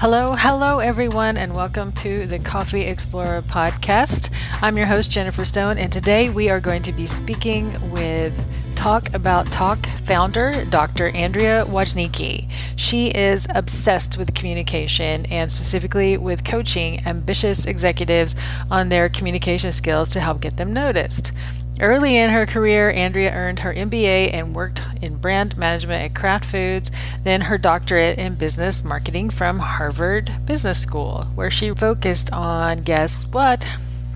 Hello, hello, everyone, and welcome to the Coffee Explorer podcast. I'm your host, Jennifer Stone, and today we are going to be speaking with Talk About Talk founder, Dr. Andrea Wojnicki. She is obsessed with communication and specifically with coaching ambitious executives on their communication skills to help get them noticed. Early in her career, Andrea earned her MBA and worked in brand management at Kraft Foods, then her doctorate in business marketing from Harvard Business School, where she focused on guess what?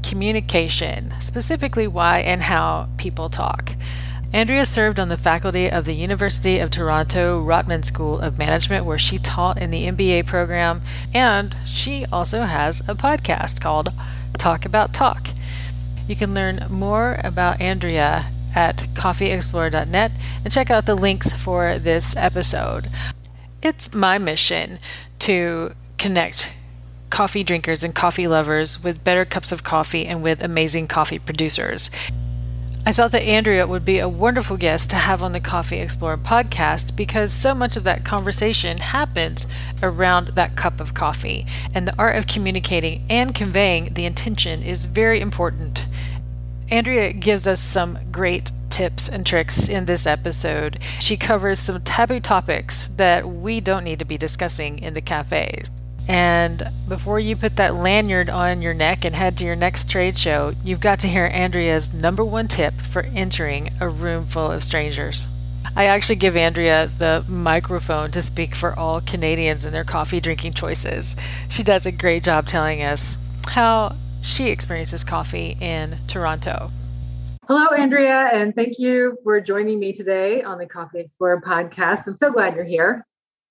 Communication, specifically why and how people talk. Andrea served on the faculty of the University of Toronto Rotman School of Management, where she taught in the MBA program, and she also has a podcast called Talk About Talk. You can learn more about Andrea at coffeeexplorer.net and check out the links for this episode. It's my mission to connect coffee drinkers and coffee lovers with better cups of coffee and with amazing coffee producers. I thought that Andrea would be a wonderful guest to have on the Coffee Explorer podcast because so much of that conversation happens around that cup of coffee, and the art of communicating and conveying the intention is very important. Andrea gives us some great tips and tricks in this episode. She covers some taboo topics that we don't need to be discussing in the cafes. And before you put that lanyard on your neck and head to your next trade show, you've got to hear Andrea's number one tip for entering a room full of strangers. I actually give Andrea the microphone to speak for all Canadians and their coffee drinking choices. She does a great job telling us how she experiences coffee in Toronto. Hello, Andrea, and thank you for joining me today on the Coffee Explorer podcast. I'm so glad you're here.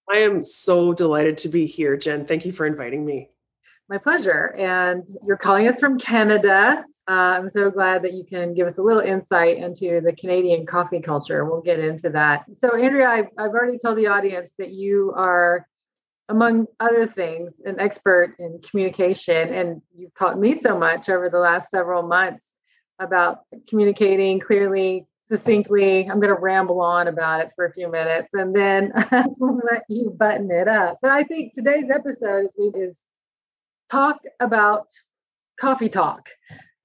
I am so delighted to be here, Jen. Thank you for inviting me. My pleasure. And you're calling us from Canada. Uh, I'm so glad that you can give us a little insight into the Canadian coffee culture. We'll get into that. So, Andrea, I've, I've already told the audience that you are among other things, an expert in communication. And you've taught me so much over the last several months about communicating clearly, succinctly. I'm going to ramble on about it for a few minutes and then let you button it up. But I think today's episode is, talk about coffee talk.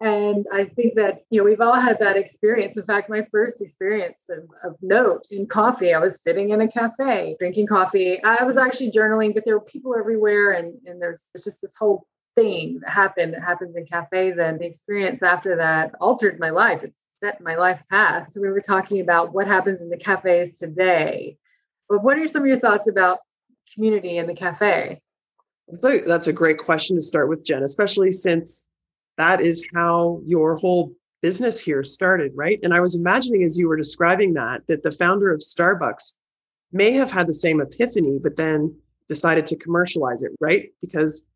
And I think that, you know, we've all had that experience. In fact, my first experience of, of, note in coffee, I was sitting in a cafe drinking coffee. I was actually journaling, but there were people everywhere. And, and there's, just this whole thing that happened that happens in cafes. And the experience after that altered my life. It set my life path. So we were talking about what happens in the cafes today. But what are some of your thoughts about community in the cafe? That's a great question to start with, Jen, especially since that is how your whole business here started, right? And I was imagining as you were describing that, that the founder of Starbucks may have had the same epiphany, but then decided to commercialize it, right? Because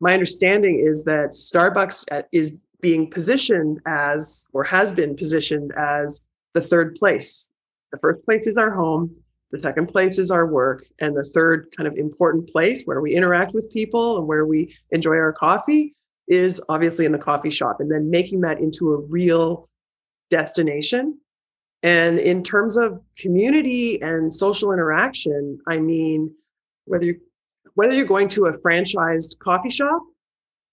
my understanding is that Starbucks uh, is being positioned as, or has been positioned as, the third place. The first place is our home, the second place is our work, and the third kind of important place where we interact with people and where we enjoy our coffee is obviously in the coffee shop and then making that into a real destination. And in terms of community and social interaction, I mean, whether you whether you're going to a franchised coffee shop,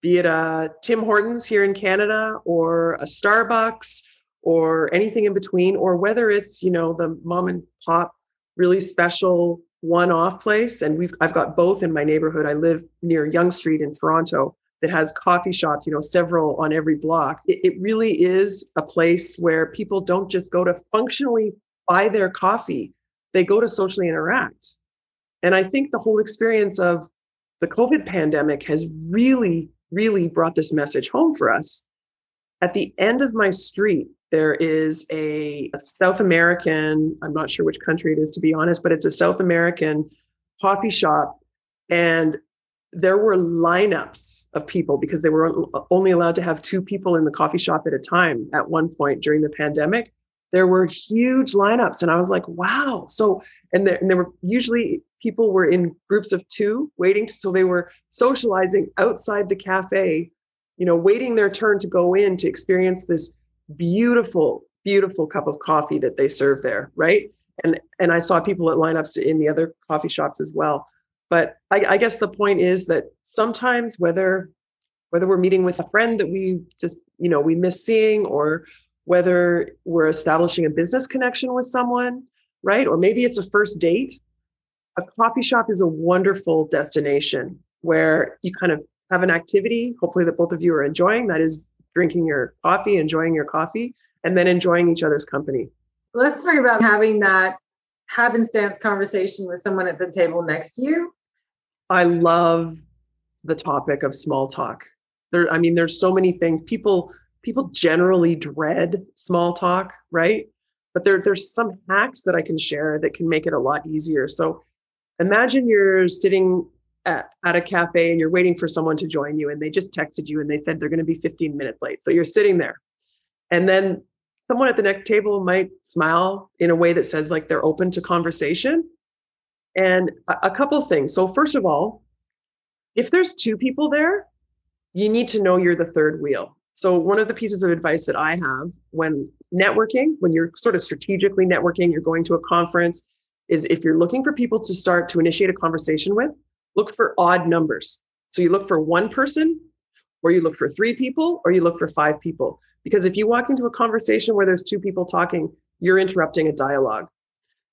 be it a Tim Hortons here in Canada or a Starbucks or anything in between, or whether it's, you know, the mom and pop really special one-off place. And we've I've got both in my neighborhood. I live near Yonge Street in Toronto that has coffee shops, you know, several on every block. It, it really is a place where people don't just go to functionally buy their coffee, they go to socially interact. And I think the whole experience of the COVID pandemic has really, really brought this message home for us. At the end of my street, there is a, a, South American, I'm not sure which country it is to be honest, but it's a South American coffee shop. And there were lineups of people because they were only allowed to have two people in the coffee shop at a time at one point during the pandemic there were huge lineups and i was like wow. So and there, and there were usually people were in groups of two waiting so they were socializing outside the cafe you know waiting their turn to go in to experience this beautiful beautiful cup of coffee that they serve there right? And and i saw people at lineups in the other coffee shops as well. But I, I guess the point is that sometimes whether whether we're meeting with a friend that we just you know we miss seeing or whether we're establishing a business connection with someone right? Or maybe it's a first date. A coffee shop is a wonderful destination where you kind of have an activity hopefully that both of you are enjoying that is drinking your coffee enjoying your coffee and then enjoying each other's company. Let's talk about having that happenstance conversation with someone at the table next to you. I love the topic of small talk. There i mean there's so many things. People people generally dread small talk right? But there, there's some hacks that i can share that can make it a lot easier. So imagine you're sitting at, at a cafe and you're waiting for someone to join you and they just texted you and they said they're going to be 15 minutes late so you're sitting there. And then someone at the next table might smile in a way that says like they're open to conversation. And a, a couple things. So first of all if there's two people there you need to know you're the third wheel. So, one of the pieces of advice that I have when networking, when you're sort of strategically networking, you're going to a conference, is if you're looking for people to start to initiate a conversation with, look for odd numbers. So, you look for one person, or you look for three people, or you look for five people. Because if you walk into a conversation where there's two people talking, you're interrupting a dialogue.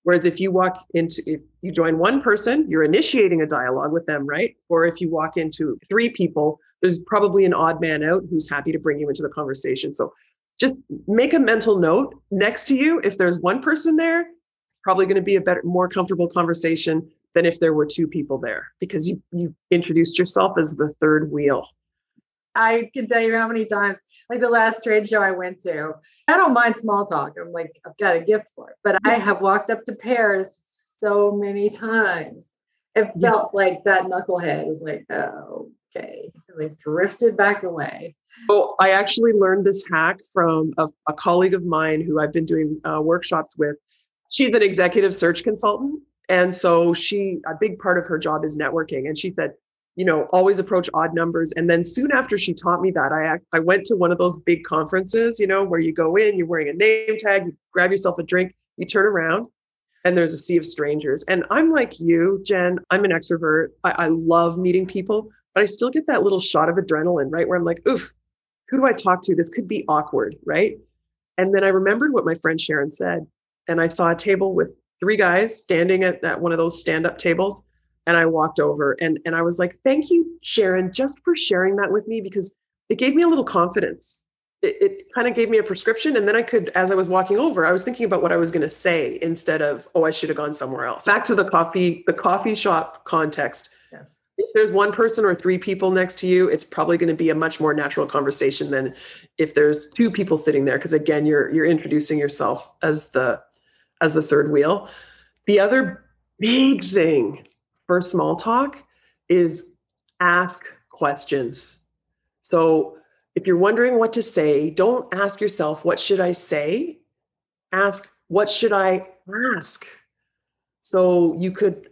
Whereas if you walk into, if you join one person, you're initiating a dialogue with them, right? Or if you walk into three people, there's probably an odd man out who's happy to bring you into the conversation. So just make a mental note next to you. If there's one person there, probably going to be a better, more comfortable conversation than if there were two people there because you you introduced yourself as the third wheel. I can tell you how many times, like the last trade show I went to, I don't mind small talk. I'm like, I've got a gift for it. But I have walked up to pairs so many times. It felt yeah. like that knucklehead was like, oh, okay. And they drifted back away. Oh, I actually learned this hack from a, a colleague of mine who I've been doing uh, workshops with. She's an executive search consultant. And so she, a big part of her job is networking. And she said, you know, always approach odd numbers. And then soon after she taught me that, I I went to one of those big conferences, you know, where you go in, you're wearing a name tag, you grab yourself a drink, you turn around, and there's a sea of strangers. And I'm like you, Jen. I'm an extrovert. I, I love meeting people, but I still get that little shot of adrenaline, right? Where I'm like, oof, who do I talk to? This could be awkward, right? And then I remembered what my friend Sharon said, and I saw a table with three guys standing at, at one of those stand-up tables and I walked over and and I was like, "Thank you, Sharon, just for sharing that with me because it gave me a little confidence. It, it kind of gave me a prescription, and then I could, as I was walking over, I was thinking about what I was going to say instead of, "Oh, I should have gone somewhere else." Back to the coffee, the coffee shop context. Yeah. If there's one person or three people next to you, it's probably going to be a much more natural conversation than if there's two people sitting there, because again, you're you're introducing yourself as the as the third wheel. The other big thing for small talk is ask questions. So if you're wondering what to say, don't ask yourself, what should I say? Ask, what should I ask? So you could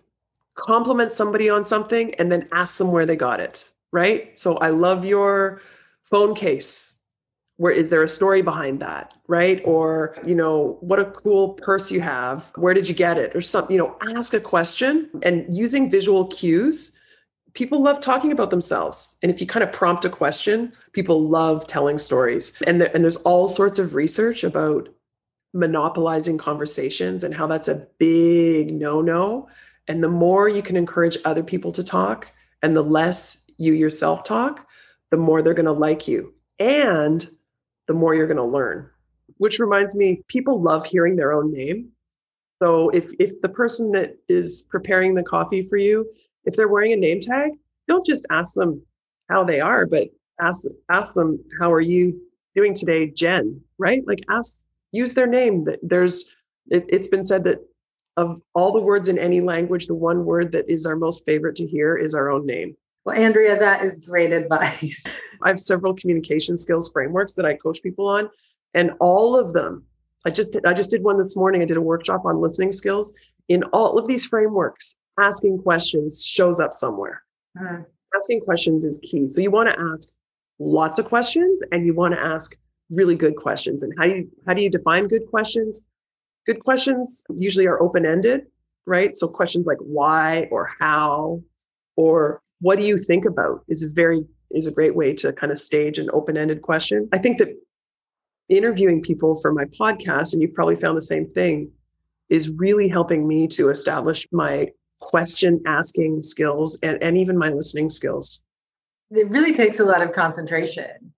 compliment somebody on something and then ask them where they got it, right? So I love your phone case where is there a story behind that right? Or you know what a cool purse you have where did you get it or something you know ask a question. And using visual cues people love talking about themselves. And if you kind of prompt a question people love telling stories. And, there, and there's all sorts of research about monopolizing conversations and how that's a big no-no. And the more you can encourage other people to talk and the less you yourself talk the more they're going to like you. And the more you're going to learn. Which reminds me, people love hearing their own name. So if if the person that is preparing the coffee for you, if they're wearing a name tag, don't just ask them how they are, but ask ask them how are you doing today, Jen, right? Like ask use their name. There's it, it's been said that of all the words in any language, the one word that is our most favorite to hear is our own name. Well, Andrea, that is great advice. I have several communication skills frameworks that I coach people on, and all of them. I just I just did one this morning. I did a workshop on listening skills. In all of these frameworks, asking questions shows up somewhere. Mm-hmm. Asking questions is key. So you want to ask lots of questions, and you want to ask really good questions. And how do you how do you define good questions? Good questions usually are open ended, right? So questions like why or how or what do you think about is a very is a great way to kind of stage an open-ended question. I think that interviewing people for my podcast, and you've probably found the same thing, is really helping me to establish my question asking skills and, and even my listening skills. It really takes a lot of concentration.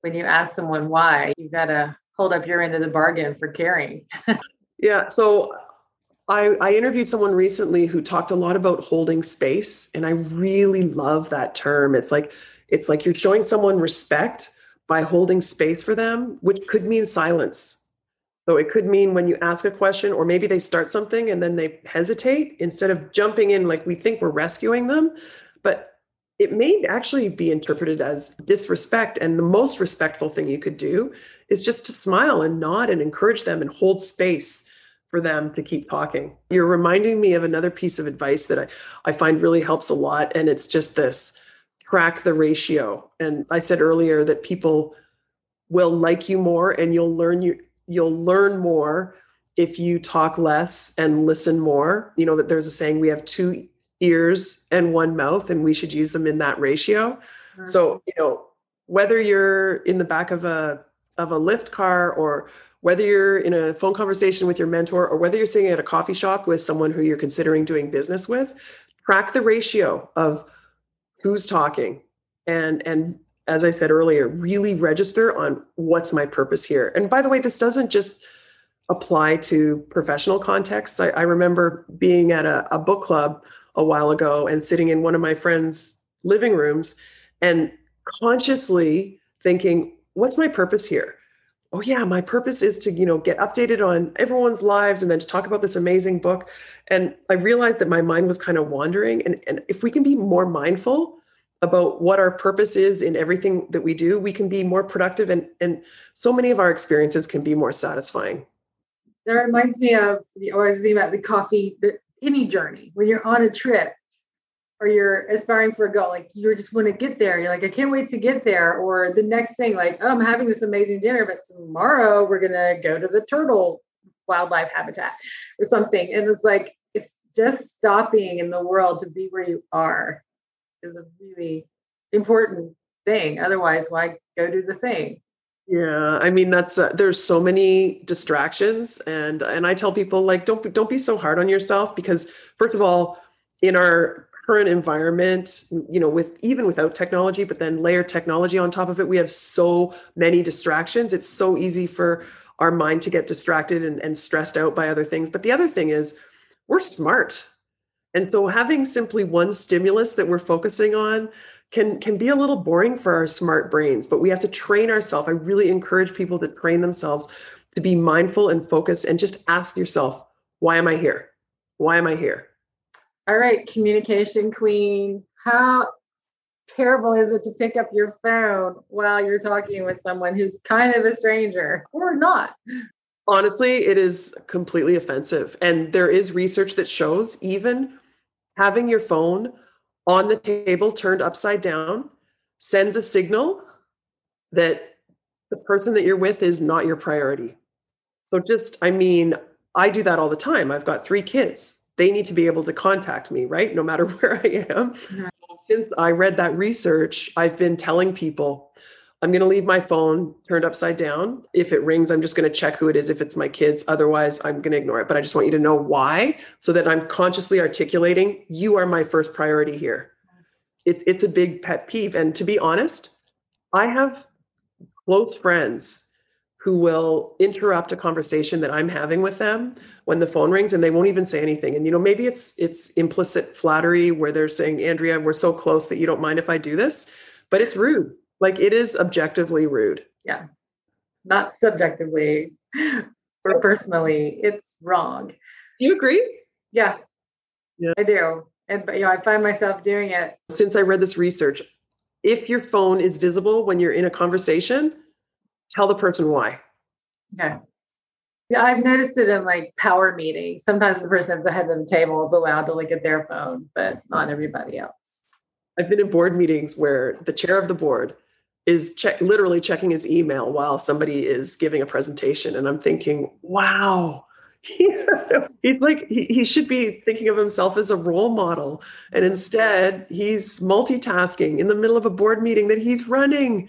When you ask someone why, you've got to hold up your end of the bargain for caring. yeah. So I, I interviewed someone recently who talked a lot about holding space, and I really love that term. It's like it's like you're showing someone respect by holding space for them, which could mean silence. So it could mean when you ask a question, or maybe they start something and then they hesitate instead of jumping in like we think we're rescuing them. But it may actually be interpreted as disrespect. And the most respectful thing you could do is just to smile and nod and encourage them and hold space for them to keep talking. You're reminding me of another piece of advice that I, I find really helps a lot. And it's just this track the ratio. And I said earlier that people will like you more and you'll learn you you'll learn more if you talk less and listen more. You know that there's a saying we have two ears and one mouth and we should use them in that ratio. Mm-hmm. So, you know, whether you're in the back of a of a Lyft car or whether you're in a phone conversation with your mentor or whether you're sitting at a coffee shop with someone who you're considering doing business with, track the ratio of who's talking. And and as i said earlier really register on what's my purpose here. And by the way this doesn't just apply to professional contexts. I, I remember being at a, a book club a while ago and sitting in one of my friends living rooms and consciously thinking what's my purpose here oh yeah my purpose is to you know get updated on everyone's lives and then to talk about this amazing book. And i realized that my mind was kind of wandering and, and if we can be more mindful about what our purpose is in everything that we do we can be more productive and and so many of our experiences can be more satisfying. That reminds me of the oh, I was thinking about the coffee the any journey. When you're on a trip or you're aspiring for a goal, like you just want to get there. You're like, I can't wait to get there. Or the next thing, like, oh, I'm having this amazing dinner, but tomorrow we're gonna go to the turtle wildlife habitat or something. And it's like, if just stopping in the world to be where you are is a really important thing. Otherwise, why go do the thing? Yeah, I mean that's uh, there's so many distractions and and I tell people like don't don't be so hard on yourself because first of all in our current environment you know with even without technology but then layer technology on top of it we have so many distractions. It's so easy for our mind to get distracted and, and stressed out by other things. But the other thing is we're smart. And so having simply one stimulus that we're focusing on can can be a little boring for our smart brains but we have to train ourselves. I really encourage people to train themselves to be mindful and focused and just ask yourself why am i here? Why am i here all right, communication queen, how terrible is it to pick up your phone while you're talking with someone who's kind of a stranger or not? Honestly, it is completely offensive. And there is research that shows even having your phone on the table turned upside down sends a signal that the person that you're with is not your priority. So, just, I mean, I do that all the time. I've got three kids they need to be able to contact me, right? No matter where I am. Since I read that research, I've been telling people I'm going to leave my phone turned upside down. If it rings, I'm just going to check who it is if it's my kids. Otherwise, I'm going to ignore it. But I just want you to know why so that I'm consciously articulating you are my first priority here. It, it's a big pet peeve. And to be honest, I have close friends who will interrupt a conversation that I'm having with them when the phone rings and they won't even say anything. And you know, maybe it's it's implicit flattery where they're saying, "Andrea, we're so close that you don't mind if I do this." But it's rude. Like it is objectively rude. Yeah. Not subjectively or personally, it's wrong. Do you agree? Yeah. Yeah. I do. And but you know, I find myself doing it. Since I read this research, if your phone is visible when you're in a conversation, tell the person why. Okay. Yeah, I've noticed it in like power meetings. Sometimes the person at the head of the table is allowed to look at their phone, but not everybody else. I've been in board meetings where the chair of the board is check, literally checking his email while somebody is giving a presentation. And I'm thinking, wow, he's like he, he should be thinking of himself as a role model and instead he's multitasking in the middle of a board meeting that he's running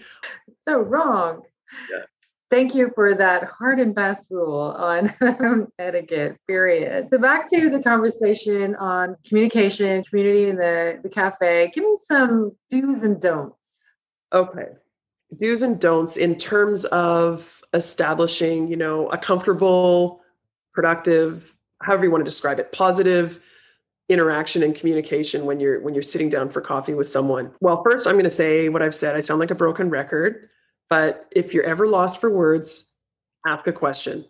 so wrong yeah. thank you for that hard and fast rule on etiquette period so back to the conversation on communication community in the, the cafe give me some do's and don'ts okay do's and don'ts in terms of establishing you know a comfortable productive, however you want to describe it, positive interaction and communication when you're when you're sitting down for coffee with someone. Well, first I'm going to say what I've said. I sound like a broken record, but if you're ever lost for words, ask a question.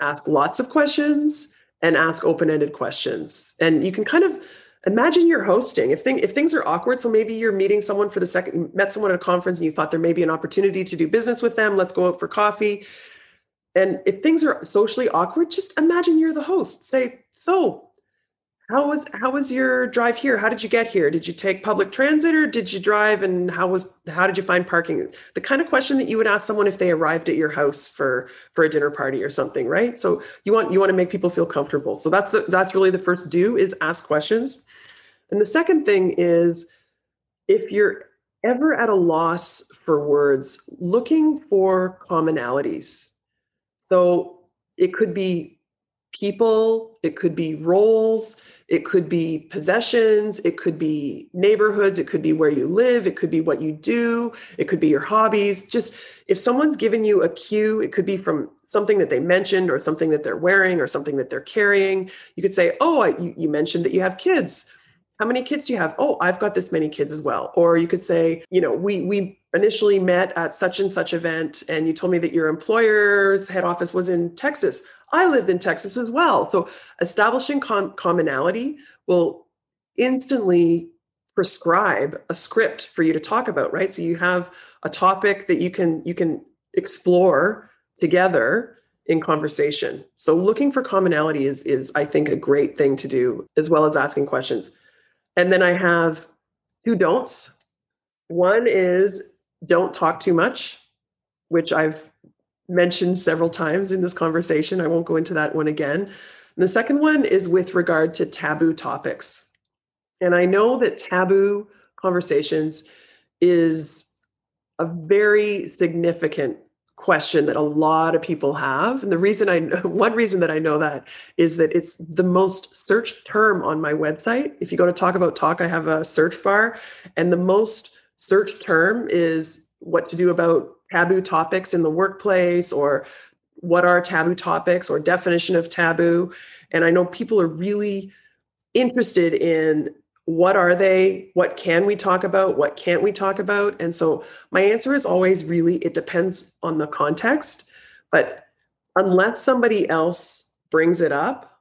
Ask lots of questions and ask open-ended questions. And you can kind of imagine you're hosting. If thing, if things are awkward, so maybe you're meeting someone for the second met someone at a conference and you thought there may be an opportunity to do business with them, let's go out for coffee and if things are socially awkward, just imagine you're the host. Say, so how was how was your drive here? How did you get here? Did you take public transit or did you drive? And how was how did you find parking? The kind of question that you would ask someone if they arrived at your house for for a dinner party or something, right? So you want you want to make people feel comfortable. So that's the that's really the first do is ask questions. And the second thing is if you're ever at a loss for words, looking for commonalities so it could be people, it could be roles, it could be possessions, it could be neighborhoods, it could be where you live, it could be what you do, it could be your hobbies. Just if someone's given you a cue, it could be from something that they mentioned or something that they're wearing or something that they're carrying. You could say, Oh, I, you, you mentioned that you have kids. How many kids do you have? Oh, I've got this many kids as well. Or you could say, you know, we we initially met at such and such event and you told me that your employer's head office was in Texas. I lived in Texas as well. So establishing com- commonality will instantly prescribe a script for you to talk about, right? So you have a topic that you can you can explore together in conversation. So looking for commonality is is I think a great thing to do as well as asking questions. And then I have two don'ts. One is don't talk too much, which I've mentioned several times in this conversation. I won't go into that one again. And the second one is with regard to taboo topics. And I know that taboo conversations is a very significant question that a lot of people have. And the reason I one reason that I know that is that it's the most searched term on my website. If you go to talk about talk, I have a search bar and the most search term is what to do about taboo topics in the workplace or what are taboo topics or definition of taboo. And i know people are really interested in what are they what can we talk about what can't we talk about? And so my answer is always really it depends on the context. But unless somebody else brings it up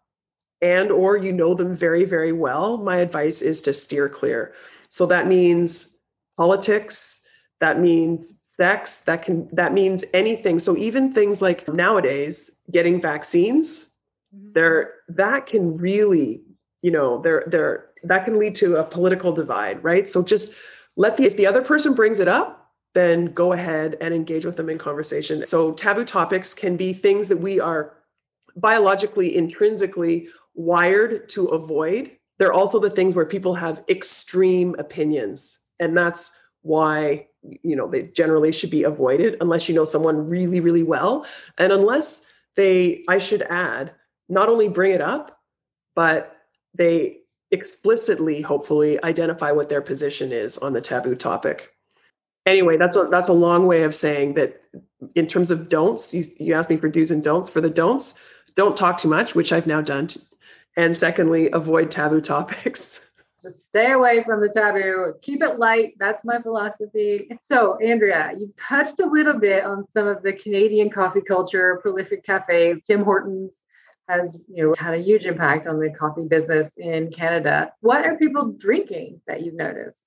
and or you know them very very well my advice is to steer clear. So that means politics, that means sex, that can that means anything. So even things like nowadays getting vaccines, mm-hmm. there that can really, you know, there there that can lead to a political divide, right? So just let the if the other person brings it up, then go ahead and engage with them in conversation. So taboo topics can be things that we are biologically intrinsically wired to avoid. They're also the things where people have extreme opinions and that's why you know they generally should be avoided unless you know someone really really well. And unless they i should add not only bring it up but they explicitly hopefully identify what their position is on the taboo topic. Anyway that's a that's a long way of saying that in terms of don'ts you, you asked me for do's and don'ts. For the don'ts don't talk too much which i've now done. And secondly avoid taboo topics just stay away from the taboo, keep it light. That's my philosophy. So, Andrea, you've touched a little bit on some of the Canadian coffee culture, prolific cafes. Tim Hortons has you know had a huge impact on the coffee business in Canada. What are people drinking that you've noticed?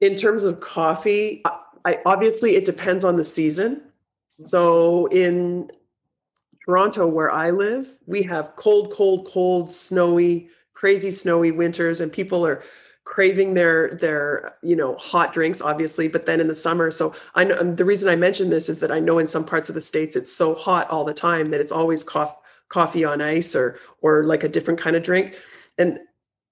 In terms of coffee, I, obviously it depends on the season. So in Toronto, where I live, we have cold, cold, cold, snowy crazy snowy winters and people are craving their their you know hot drinks obviously but then in the summer so i know the reason i mention this is that i know in some parts of the states it's so hot all the time that it's always cough, coffee on ice or or like a different kind of drink. And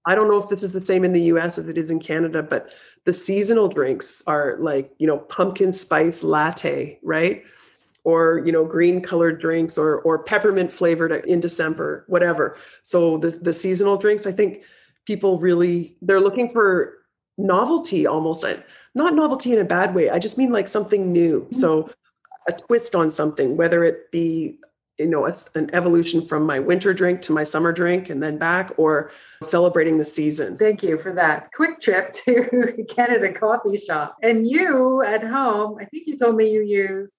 I don't know if this is the same in the US as it is in Canada, but the seasonal drinks are like, you know, pumpkin spice latte, right? Or, you know, green colored drinks or or peppermint flavored in December, whatever. So the the seasonal drinks, I think people really they're looking for novelty almost not novelty in a bad way i just mean like something new mm-hmm. so a twist on something whether it be you know an evolution from my winter drink to my summer drink and then back or celebrating the season thank you for that quick trip to canada coffee shop and you at home i think you told me you use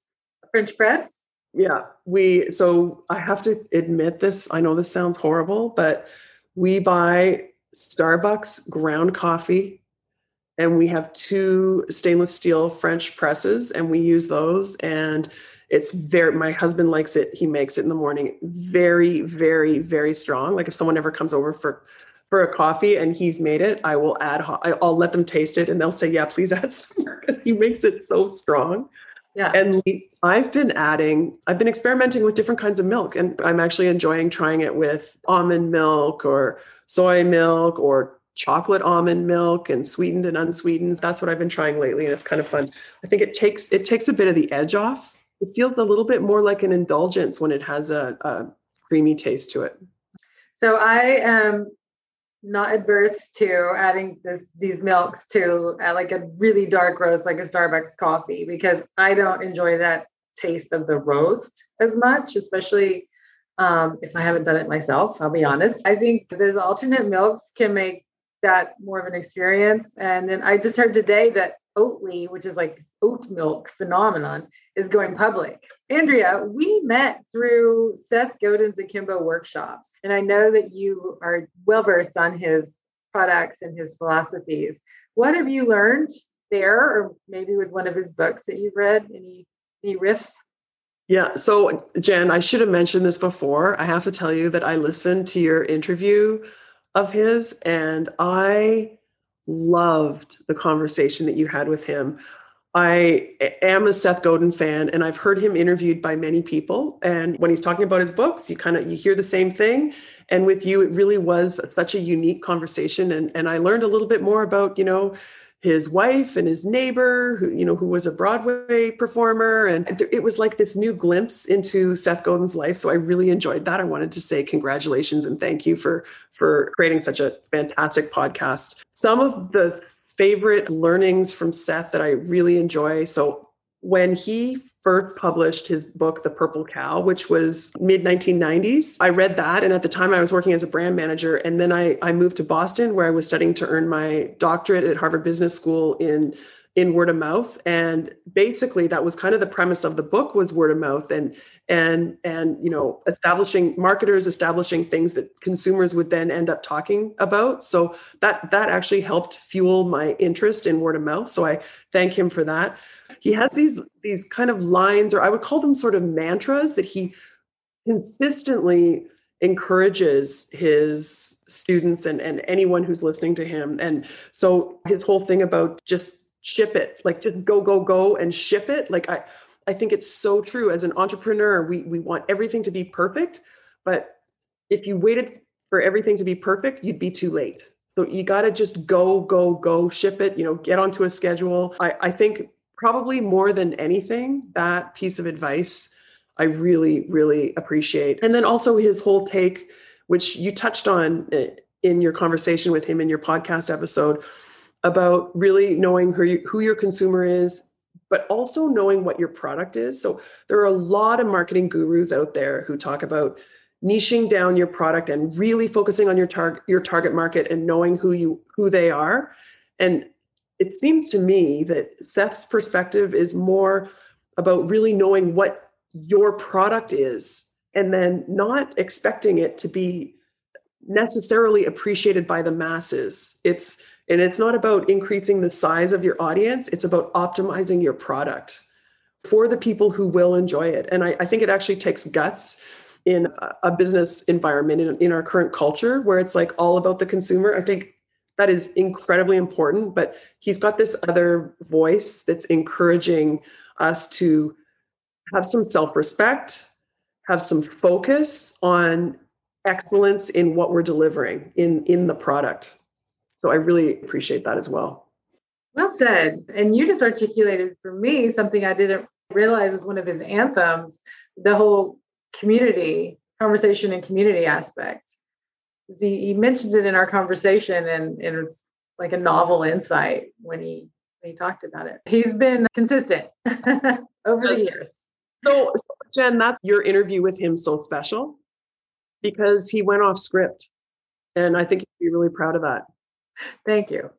french press yeah we so i have to admit this i know this sounds horrible but we buy starbucks ground coffee and we have two stainless steel French presses, and we use those. And it's very, my husband likes it. He makes it in the morning. Very, very, very strong. Like if someone ever comes over for, for a coffee and he's made it, I will add, I'll let them taste it and they'll say, yeah, please add some because he makes it so strong. Yeah. And I've been adding, I've been experimenting with different kinds of milk and I'm actually enjoying trying it with almond milk or soy milk or chocolate almond milk and sweetened and unsweetened. That's what I've been trying lately, and it's kind of fun. I think it takes it takes a bit of the edge off. It feels a little bit more like an indulgence when it has a, a creamy taste to it. So I am not adverse to adding this, these milks to uh, like a really dark roast, like a Starbucks coffee, because I don't enjoy that taste of the roast as much, especially um, if I haven't done it myself. I'll be honest. I think those alternate milks can make that more of an experience. And then I just heard today that Oatly, which is like oat milk phenomenon, is going public. Andrea, we met through Seth Godin's Akimbo workshops, and I know that you are well versed on his products and his philosophies. What have you learned there, or maybe with one of his books that you've read? Any any riffs? Yeah. So, Jen, I should have mentioned this before. I have to tell you that I listened to your interview of his and I loved the conversation that you had with him. I am a Seth Godin fan and I've heard him interviewed by many people and when he's talking about his books you kind of you hear the same thing and with you it really was such a unique conversation and and I learned a little bit more about you know his wife and his neighbor who you know who was a broadway performer. And it was like this new glimpse into seth godin's life. So i really enjoyed that. I wanted to say congratulations and thank you for for creating such a fantastic podcast. Some of the favorite learnings from seth that i really enjoy. So when he first published his book, The Purple Cow, which was mid 1990s. I read that. And at the time, I was working as a brand manager. And then I, I moved to Boston, where I was studying to earn my doctorate at Harvard Business School in in word of mouth and basically that was kind of the premise of the book was word of mouth and and and you know establishing marketers establishing things that consumers would then end up talking about so that that actually helped fuel my interest in word of mouth so i thank him for that he has these these kind of lines or i would call them sort of mantras that he consistently encourages his students and, and anyone who's listening to him. And so his whole thing about just ship it like just go go go and ship it like i i think it's so true. As an entrepreneur we we want everything to be perfect but if you waited for everything to be perfect you'd be too late. So you got to just go go go ship it you know get onto a schedule. I i think probably more than anything, that piece of advice I really, really appreciate. And then also his whole take, which you touched on eh, in your conversation with him in your podcast episode, about really knowing who, you, who your consumer is, but also knowing what your product is. So there are a lot of marketing gurus out there who talk about niching down your product and really focusing on your target your target market and knowing who you who they are. And it seems to me that Seth's perspective is more about really knowing what your product is and then not expecting it to be necessarily appreciated by the masses. It's and it's not about increasing the size of your audience, it's about optimizing your product for the people who will enjoy it. And I, I think it actually takes guts in a business environment in, in our current culture where it's like all about the consumer. I think that is incredibly important but he's got this other voice that's encouraging us to have some self-respect have some focus on excellence in what we're delivering in in the product. So I really appreciate that as well. Well said. And you just articulated for me something I didn't realize is one of his anthems, the whole community conversation and community aspect. He, he mentioned it in our conversation and, and it's like a novel insight when he when he talked about it. He's been consistent over the years. So, so Jen, that's your interview with him so special because he went off script. And I think you'd be really proud of that. Thank you.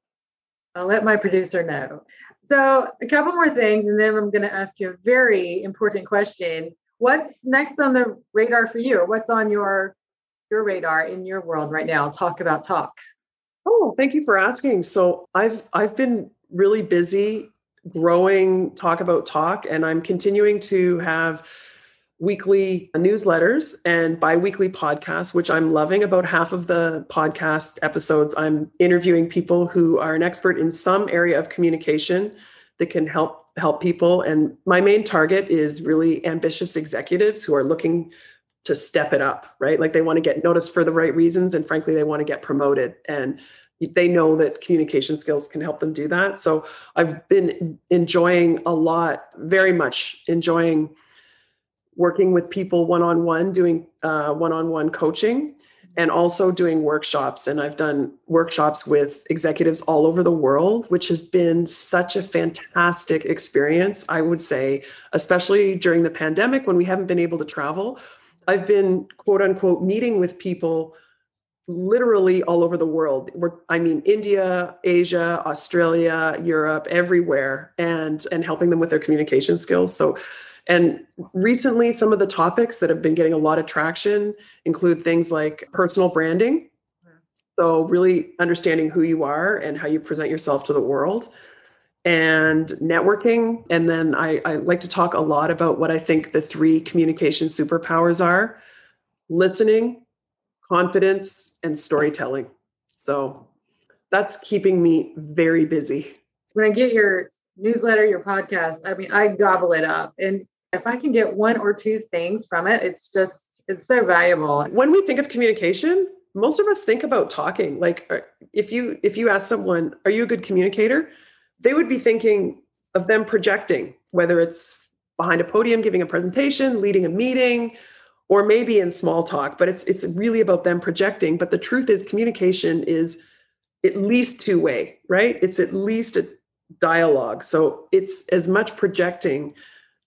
I'll let my producer know. So, a couple more things, and then I'm going to ask you a very important question. What's next on the radar for you? What's on your your radar in your world right now? Talk about talk. Oh, thank you for asking. So, I've I've been really busy growing Talk About Talk, and I'm continuing to have weekly newsletters and bi-weekly podcasts which i'm loving about half of the podcast episodes i'm interviewing people who are an expert in some area of communication that can help help people and my main target is really ambitious executives who are looking to step it up right like they want to get noticed for the right reasons and frankly they want to get promoted and they know that communication skills can help them do that so i've been enjoying a lot very much enjoying working with people one on one, doing one on one coaching, and also doing workshops. And I've done workshops with executives all over the world, which has been such a fantastic experience, I would say, especially during the pandemic when we haven't been able to travel. I've been quote unquote meeting with people literally all over the world. We're, I mean, India, Asia, Australia, Europe, everywhere, and and helping them with their communication skills. So and recently, some of the topics that have been getting a lot of traction include things like personal branding. Hmm. So, really understanding who you are and how you present yourself to the world, and networking. And then I, I like to talk a lot about what I think the three communication superpowers are listening, confidence, and storytelling. So, that's keeping me very busy. When I get your newsletter, your podcast, I mean, I gobble it up. And if I can get one or two things from it, it's just, it's so valuable. When we think of communication, most of us think about talking. Like uh, if you if you ask someone, "Are you a good communicator?" They would be thinking of them projecting, whether it's behind a podium giving a presentation, leading a meeting, or maybe in small talk, but it's it's really about them projecting, but the truth is communication is at least two way, right? It's at least a dialogue. So it's as much projecting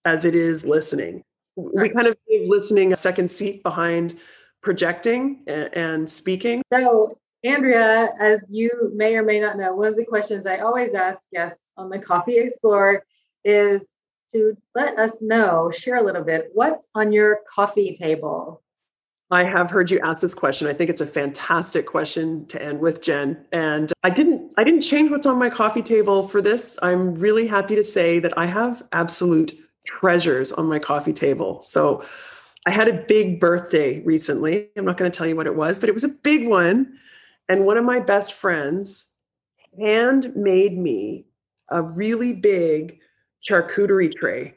as it is listening. We kind of give listening a second seat behind projecting and, and speaking. So, Andrea, as you may or may not know, one of the questions I always ask guests on the Coffee Explorer is to let us know, share a little bit, what's on your coffee table? I have heard you ask this question. I think it's a fantastic question to end with, Jen. And I didn't I didn't change what's on my coffee table for this. I'm really happy to say that I have absolute treasures on my coffee table. So I had a big birthday recently. I'm not going to tell you what it was, but it was a big one. And one of my best friends handmade me a really big charcuterie tray.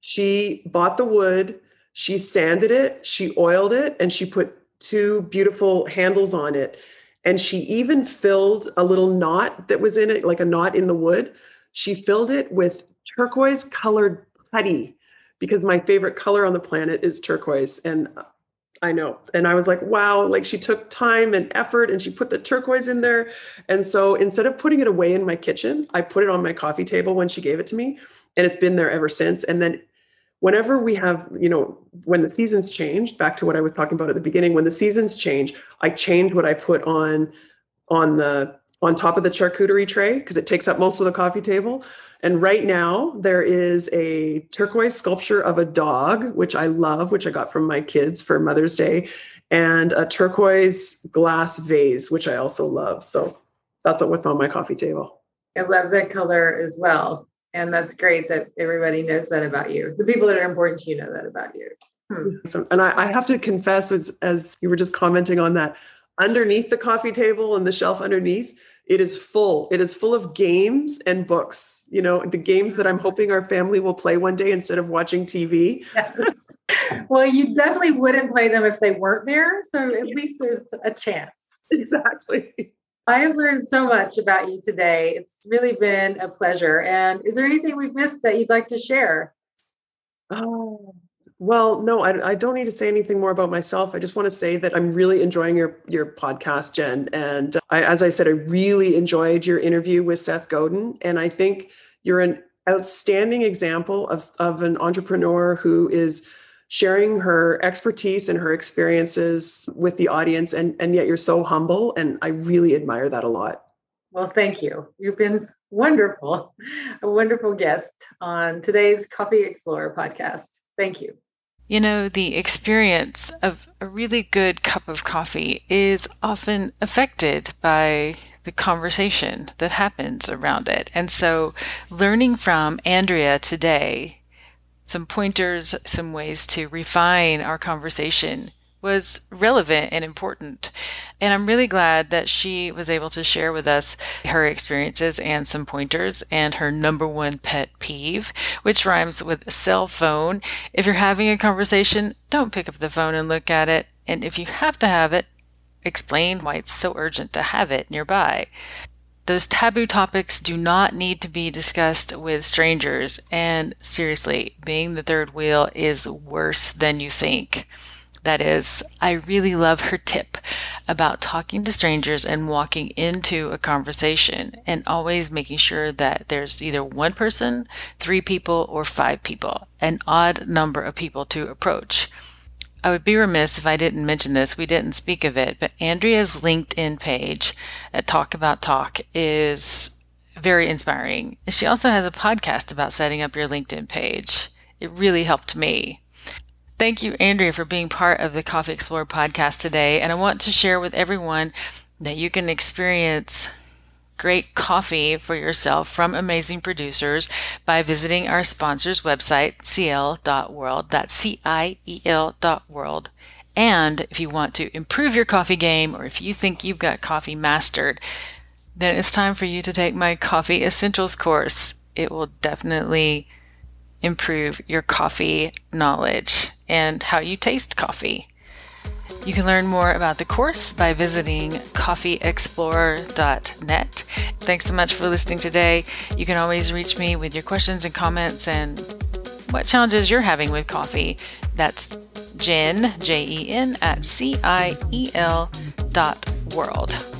She bought the wood, she sanded it, she oiled it, and she put two beautiful handles on it. And she even filled a little knot that was in it, like a knot in the wood. She filled it with turquoise colored putty because my favorite color on the planet is turquoise. And I know. And I was like, wow, like she took time and effort and she put the turquoise in there. And so instead of putting it away in my kitchen, I put it on my coffee table when she gave it to me. And it's been there ever since. And then whenever we have, you know, when the seasons change, back to what I was talking about at the beginning, when the seasons change, I change what I put on on the on top of the charcuterie tray because it takes up most of the coffee table. And right now, there is a turquoise sculpture of a dog, which I love, which I got from my kids for Mother's Day, and a turquoise glass vase, which I also love. So that's what's on my coffee table. I love that color as well. And that's great that everybody knows that about you. The people that are important to you know that about you. Hmm. So, and I, I have to confess, as, as you were just commenting on that, underneath the coffee table and the shelf underneath, it is full it is full of games and books you know the games that i'm hoping our family will play one day instead of watching tv yes. well, you definitely wouldn't play them if they weren't there. So at least there's a chance. Exactly. I have learned so much about you today. It's really been a pleasure. And is there anything we've missed that you'd like to share? Oh, well, no, I, I don't need to say anything more about myself. I just want to say that I'm really enjoying your your podcast, Jen. And uh, I, as I said, I really enjoyed your interview with Seth Godin, and I think you're an outstanding example of of an entrepreneur who is sharing her expertise and her experiences with the audience, and and yet you're so humble, and I really admire that a lot. Well, thank you. You've been wonderful, a wonderful guest on today's Coffee Explorer podcast. Thank you. You know, the experience of a really good cup of coffee is often affected by the conversation that happens around it. And so, learning from Andrea today, some pointers, some ways to refine our conversation was relevant and important. And I'm really glad that she was able to share with us her experiences and some pointers and her number one pet peeve, which rhymes with cell phone. If you're having a conversation, don't pick up the phone and look at it. And if you have to have it, explain why it's so urgent to have it nearby. Those taboo topics do not need to be discussed with strangers. And seriously, being the third wheel is worse than you think. That is, I really love her tip about talking to strangers and walking into a conversation and always making sure that there's either one person, three people, or five people, an odd number of people to approach. I would be remiss if I didn't mention this. We didn't speak of it, but Andrea's LinkedIn page at Talk About Talk is very inspiring. She also has a podcast about setting up your LinkedIn page. It really helped me. Thank you, Andrea, for being part of the Coffee Explorer podcast today. And I want to share with everyone that you can experience great coffee for yourself from amazing producers by visiting our sponsor's website, ciel.world. That's C I E L dot world. And if you want to improve your coffee game or if you think you've got coffee mastered, then it's time for you to take my Coffee Essentials course. It will definitely improve your coffee knowledge and how you taste coffee. You can learn more about the course by visiting coffeeexplorer.net. Thanks so much for listening today. You can always reach me with your questions and comments and what challenges you're having with coffee. That's Jen, J E N, at C I E L dot world.